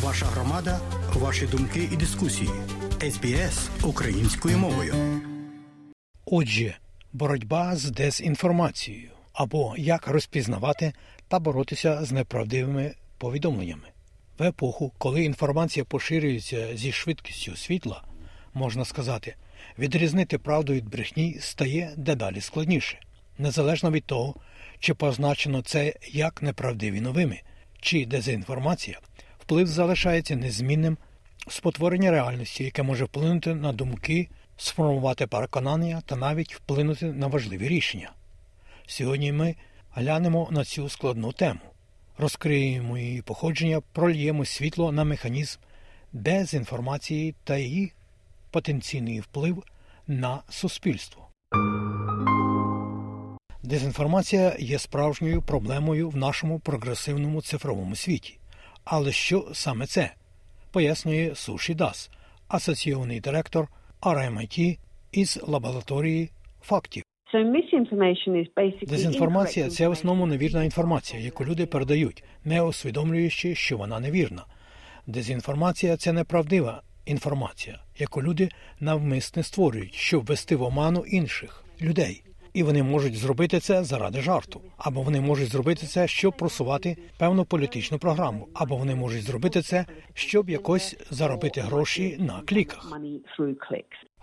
Ваша громада, ваші думки і дискусії. СБС українською мовою. Отже, боротьба з дезінформацією або як розпізнавати та боротися з неправдивими повідомленнями. В епоху, коли інформація поширюється зі швидкістю світла, можна сказати, відрізнити правду від брехні стає дедалі складніше, незалежно від того, чи позначено це як неправдиві новини, чи дезінформація, вплив залишається незмінним спотворення реальності, яке може вплинути на думки, сформувати переконання та навіть вплинути на важливі рішення. Сьогодні ми глянемо на цю складну тему, розкриємо її походження, прольємо світло на механізм дезінформації та її потенційний вплив на суспільство. Дезінформація є справжньою проблемою в нашому прогресивному цифровому світі. Але що саме це? Пояснює Суші Дас, асоційований директор RMIT із лабораторії фактів. Дезінформація – це в основному невірна інформація, яку люди передають, не усвідомлюючи, що вона невірна. Дезінформація це неправдива інформація, яку люди навмисне створюють, щоб ввести в оману інших людей і вони можуть зробити це заради жарту, або вони можуть зробити це, щоб просувати певну політичну програму, або вони можуть зробити це, щоб якось заробити гроші на кліках.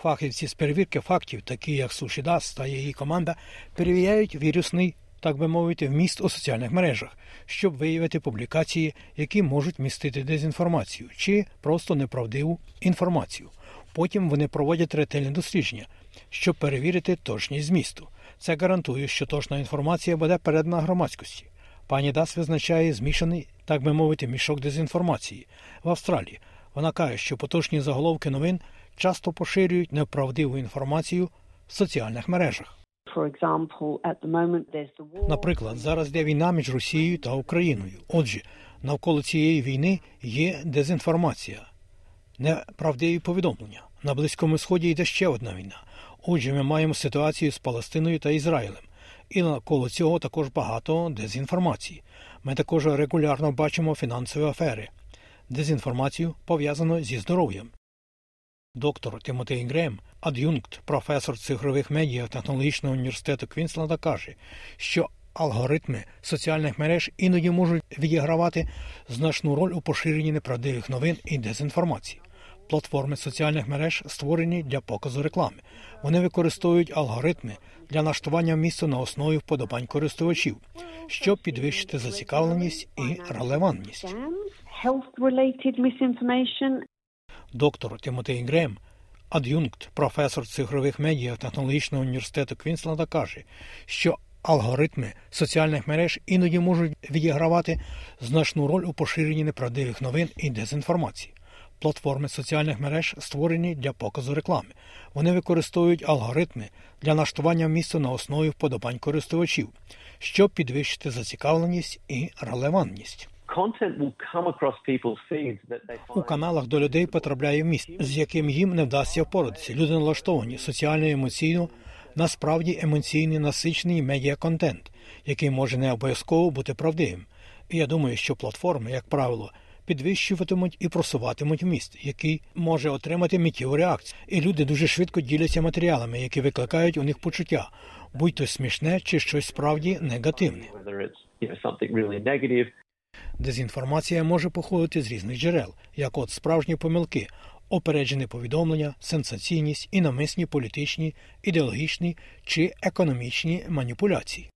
Фахівці з перевірки фактів, такі як Сушідас та її команда, перевіряють вірусний. Так би мовити, вміст у соціальних мережах, щоб виявити публікації, які можуть містити дезінформацію чи просто неправдиву інформацію. Потім вони проводять ретельне дослідження, щоб перевірити точність змісту. Це гарантує, що точна інформація буде передана громадськості. Пані Дас визначає змішаний, так би мовити, мішок дезінформації в Австралії. Вона каже, що поточні заголовки новин часто поширюють неправдиву інформацію в соціальних мережах. Наприклад, зараз йде війна між Росією та Україною. Отже, навколо цієї війни є дезінформація, неправдиві повідомлення. На Близькому Сході йде ще одна війна. Отже, ми маємо ситуацію з Палестиною та Ізраїлем, і навколо цього також багато дезінформації. Ми також регулярно бачимо фінансові афери, дезінформацію пов'язану зі здоров'ям. Доктор Тимотей Грем, ад'юнкт, професор цифрових медіа технологічного університету Квінсленда, каже, що алгоритми соціальних мереж іноді можуть відігравати значну роль у поширенні неправдивих новин і дезінформації. Платформи соціальних мереж створені для показу реклами. Вони використовують алгоритми для наштування місця на основі вподобань користувачів, щоб підвищити зацікавленість і релевантність. Доктор Тимотей Грем, ад'юнкт, професор цифрових медіа технологічного університету Квінсленда, каже, що алгоритми соціальних мереж іноді можуть відігравати значну роль у поширенні неправдивих новин і дезінформації. Платформи соціальних мереж створені для показу реклами. Вони використовують алгоритми для наштування місця на основі вподобань користувачів, щоб підвищити зацікавленість і релевантність. У каналах до людей потрапляє міст, з яким їм не вдасться впоратися. Люди налаштовані соціально і емоційно, насправді емоційний насичений медіаконтент, який може не обов'язково бути правдивим. І я думаю, що платформи, як правило, підвищуватимуть і просуватимуть вміст, який може отримати миттєву реакцію. І люди дуже швидко діляться матеріалами, які викликають у них почуття, будь то смішне чи щось справді негативне. Дезінформація може походити з різних джерел, як от справжні помилки, опереджені повідомлення, сенсаційність і намисні політичні, ідеологічні чи економічні маніпуляції.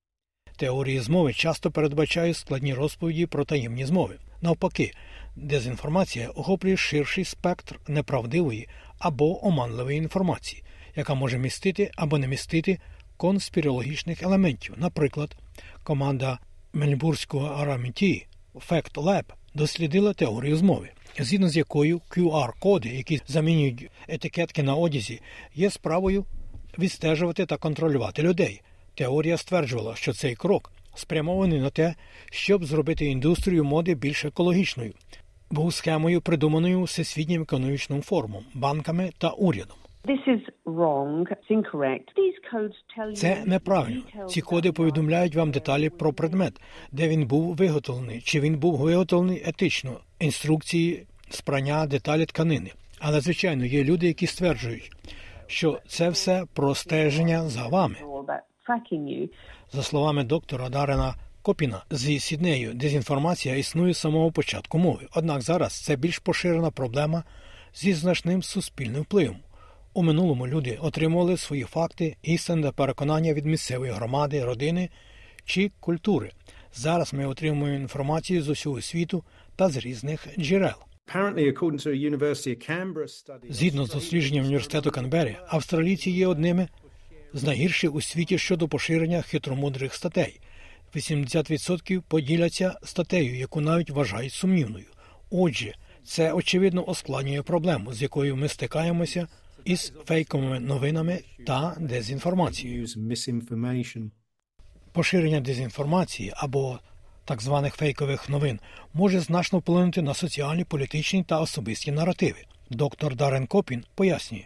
Теорії змови часто передбачають складні розповіді про таємні змови. Навпаки, Дезінформація охоплює ширший спектр неправдивої або оманливої інформації, яка може містити або не містити конспірологічних елементів. Наприклад, команда Мельбурзького Араміті Fact Lab дослідила теорію змови, згідно з якою QR-коди, які замінюють етикетки на одязі, є справою відстежувати та контролювати людей. Теорія стверджувала, що цей крок спрямований на те, щоб зробити індустрію моди більш екологічною, був схемою, придуманою всесвітнім економічним форумом, банками та урядом. Це неправильно. Ці коди повідомляють вам деталі про предмет, де він був виготовлений, чи він був виготовлений етично інструкції спрання деталі тканини. Але звичайно є люди, які стверджують, що це все простеження за вами. За словами доктора Дарена Копіна зі Сіднею, дезінформація існує з самого початку мови. Однак зараз це більш поширена проблема зі значним суспільним впливом. У минулому люди отримували свої факти, істинне переконання від місцевої громади, родини чи культури. Зараз ми отримуємо інформацію з усього світу та з різних джерел. Згідно з дослідженням університету Канбері, австралійці є одними з найгірших у світі щодо поширення хитромудрих статей. 80% поділяться статтею, яку навіть вважають сумнівною. Отже, це очевидно оскладнює проблему, з якою ми стикаємося із фейковими новинами та дезінформацією. Поширення дезінформації або так званих фейкових новин може значно вплинути на соціальні, політичні та особисті наративи. Доктор Дарен Копін пояснює.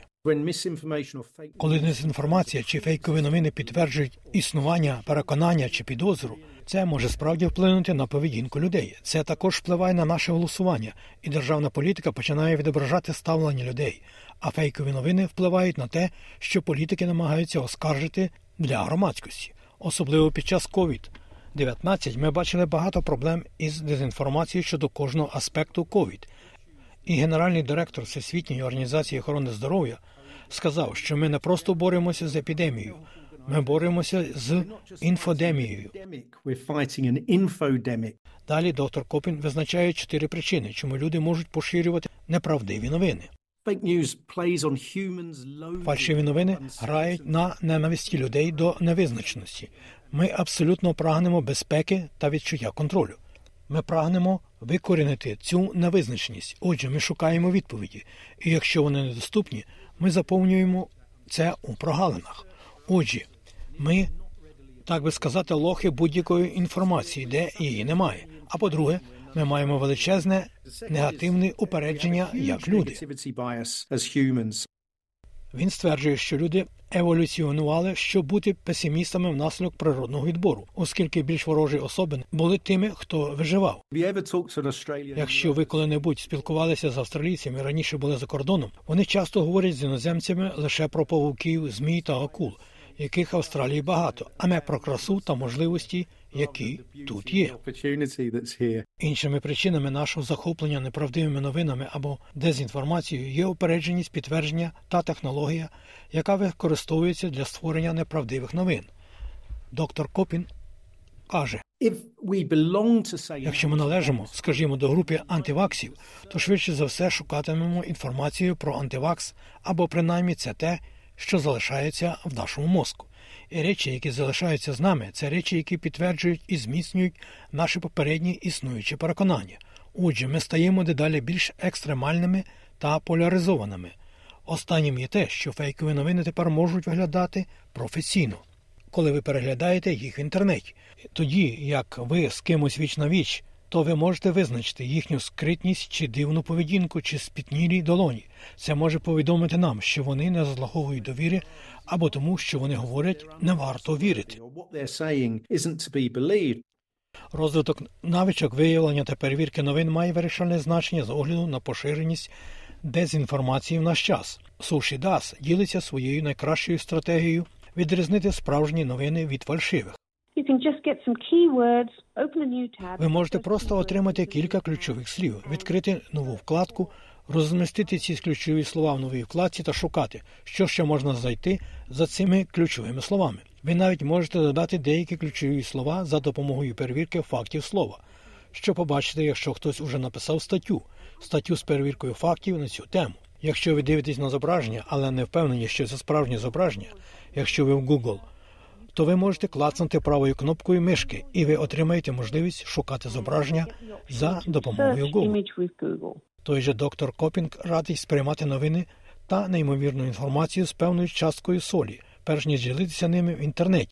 Коли дезінформація чи фейкові новини підтверджують існування, переконання чи підозру, це може справді вплинути на поведінку людей. Це також впливає на наше голосування, і державна політика починає відображати ставлення людей. А фейкові новини впливають на те, що політики намагаються оскаржити для громадськості, особливо під час ковід. 19 ми бачили багато проблем із дезінформацією щодо кожного аспекту ковід. І генеральний директор Всесвітньої організації охорони здоров'я сказав, що ми не просто боремося з епідемією, ми боремося з інфодемією. Далі доктор Копін визначає чотири причини, чому люди можуть поширювати неправдиві новини. Фальшиві новини грають на ненависті людей до невизначеності. Ми абсолютно прагнемо безпеки та відчуття контролю. Ми прагнемо викорінити цю невизначеність. Отже, ми шукаємо відповіді, і якщо вони недоступні, ми заповнюємо це у прогалинах. Отже, ми, так би сказати, лохи будь-якої інформації, де її немає. А по-друге, ми маємо величезне негативне упередження як люди. Він стверджує, що люди еволюціонували, щоб бути песимістами внаслідок природного відбору, оскільки більш ворожі особи були тими, хто виживав. Якщо ви коли-небудь спілкувалися з австралійцями, раніше були за кордоном, вони часто говорять з іноземцями лише про павуків, змій та акул, яких Австралії багато, а не про красу та можливості які тут є. Іншими причинами нашого захоплення неправдивими новинами або дезінформацією є упередженість підтвердження та технологія, яка використовується для створення неправдивих новин. Доктор Копін каже. Якщо ми належимо, скажімо, до групи антиваксів, то швидше за все шукатимемо інформацію про антивакс або принаймні це те, що залишається в нашому мозку. І речі, які залишаються з нами, це речі, які підтверджують і зміцнюють наші попередні існуючі переконання. Отже, ми стаємо дедалі більш екстремальними та поляризованими. Останнім є те, що фейкові новини тепер можуть виглядати професійно, коли ви переглядаєте їх в інтернеті. Тоді як ви з кимось віч на віч то ви можете визначити їхню скритність чи дивну поведінку, чи спітнілі долоні. Це може повідомити нам, що вони не заслуговують довіри, або тому, що вони говорять, не варто вірити. Розвиток навичок виявлення та перевірки новин має вирішальне значення з огляду на поширеність дезінформації в наш час. Суші Дас ділиться своєю найкращою стратегією відрізнити справжні новини від фальшивих. Ви можете просто отримати кілька ключових слів, відкрити нову вкладку, розмістити ці ключові слова в новій вкладці та шукати, що ще можна знайти за цими ключовими словами. Ви навіть можете додати деякі ключові слова за допомогою перевірки фактів слова. Що побачите, якщо хтось уже написав статтю, статтю з перевіркою фактів на цю тему. Якщо ви дивитесь на зображення, але не впевнені, що це справжнє зображення, якщо ви в Google – то ви можете клацнути правою кнопкою мишки, і ви отримаєте можливість шукати зображення за допомогою Google. Той же доктор Копінг радий сприймати новини та неймовірну інформацію з певною часткою солі, перш ніж ділитися ними в інтернеті.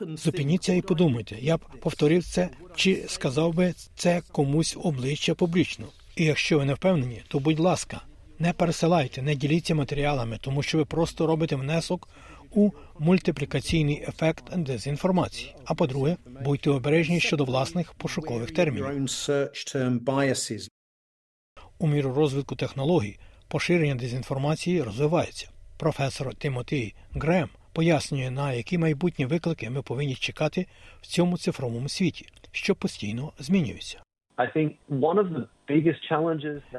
Зупиніться і подумайте, я б повторив це чи сказав би це комусь обличчя публічно. І якщо ви не впевнені, то будь ласка, не пересилайте, не діліться матеріалами, тому що ви просто робите внесок у мультиплікаційний ефект дезінформації. А по-друге, будьте обережні щодо власних пошукових термінів. У міру розвитку технологій поширення дезінформації розвивається. Професор Тимотій Грем пояснює, на які майбутні виклики ми повинні чекати в цьому цифровому світі, що постійно змінюється.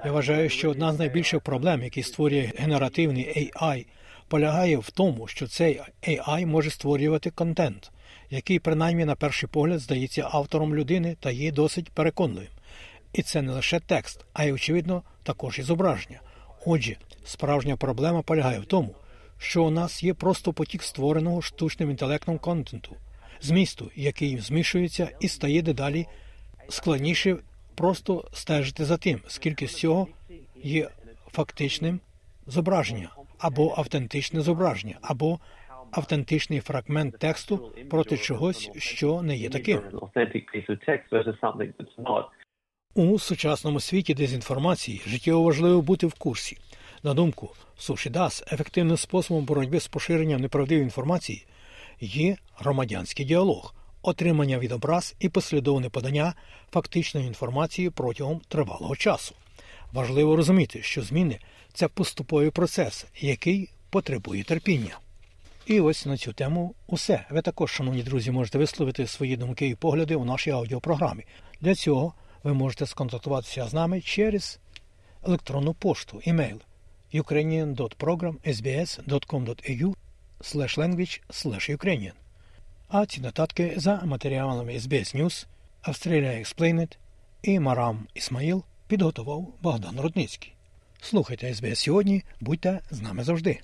Я вважаю, що одна з найбільших проблем, які створює генеративний AI, полягає в тому, що цей AI може створювати контент, який, принаймні, на перший погляд, здається автором людини та є досить переконливим. І це не лише текст, а й, очевидно, також і зображення. Отже, справжня проблема полягає в тому, що у нас є просто потік створеного штучним інтелектом контенту, змісту, який змішується і стає дедалі складніше просто стежити за тим, скільки з цього є фактичним зображення або автентичне зображення, або автентичний фрагмент тексту проти чогось, що не є таким. У сучасному світі дезінформації життєво важливо бути в курсі. На думку Сушідас, ефективним способом боротьби з поширенням неправдивої інформації є громадянський діалог, отримання відобраз і послідовне подання фактичної інформації протягом тривалого часу. Важливо розуміти, що зміни це поступовий процес, який потребує терпіння. І ось на цю тему усе. Ви також, шановні друзі, можете висловити свої думки і погляди у нашій аудіопрограмі. Для цього ви можете сконтактуватися з нами через електронну пошту, імейл ukrainian.program.sbs.com.au slash language Ukrainian. А ці нотатки за матеріалами SBS News, Australia Explained і Марам Ісмаїл підготував Богдан Рудницький. Слухайте СБС сьогодні, будьте з нами завжди.